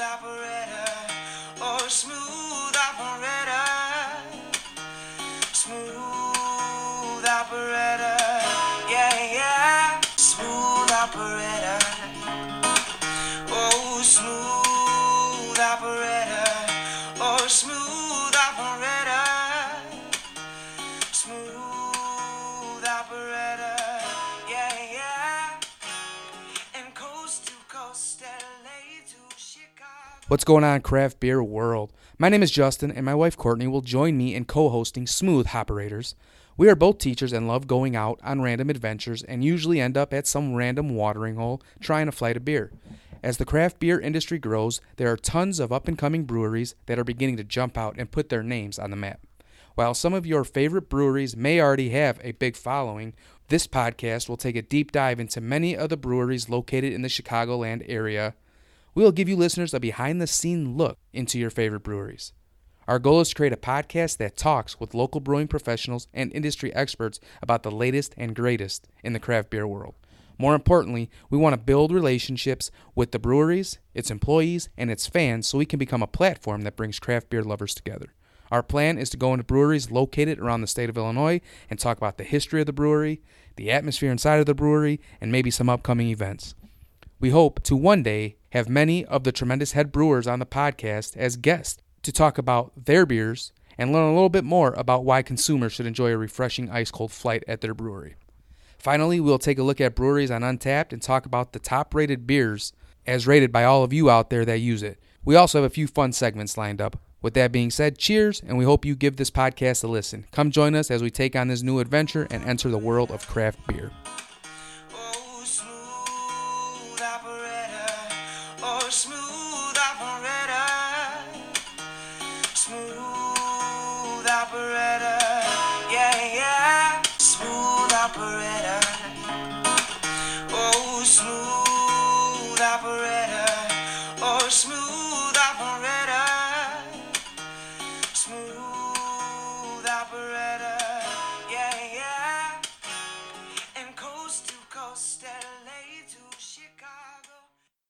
operator, oh smooth operator, smooth yeah, yeah, smooth operator, oh smooth operator, oh smooth operator. What's going on, craft beer world? My name is Justin, and my wife Courtney will join me in co hosting Smooth Operators. We are both teachers and love going out on random adventures and usually end up at some random watering hole trying a flight of beer. As the craft beer industry grows, there are tons of up and coming breweries that are beginning to jump out and put their names on the map. While some of your favorite breweries may already have a big following, this podcast will take a deep dive into many of the breweries located in the Chicagoland area. We will give you listeners a behind the scene look into your favorite breweries. Our goal is to create a podcast that talks with local brewing professionals and industry experts about the latest and greatest in the craft beer world. More importantly, we want to build relationships with the breweries, its employees, and its fans so we can become a platform that brings craft beer lovers together. Our plan is to go into breweries located around the state of Illinois and talk about the history of the brewery, the atmosphere inside of the brewery, and maybe some upcoming events. We hope to one day have many of the tremendous head brewers on the podcast as guests to talk about their beers and learn a little bit more about why consumers should enjoy a refreshing ice cold flight at their brewery. Finally, we'll take a look at breweries on Untappd and talk about the top rated beers as rated by all of you out there that use it. We also have a few fun segments lined up. With that being said, cheers, and we hope you give this podcast a listen. Come join us as we take on this new adventure and enter the world of craft beer. Smooth operator. Smooth operator. Yeah, yeah. Smooth operator. Oh, smooth operator. Oh, smooth operator. Smooth operator.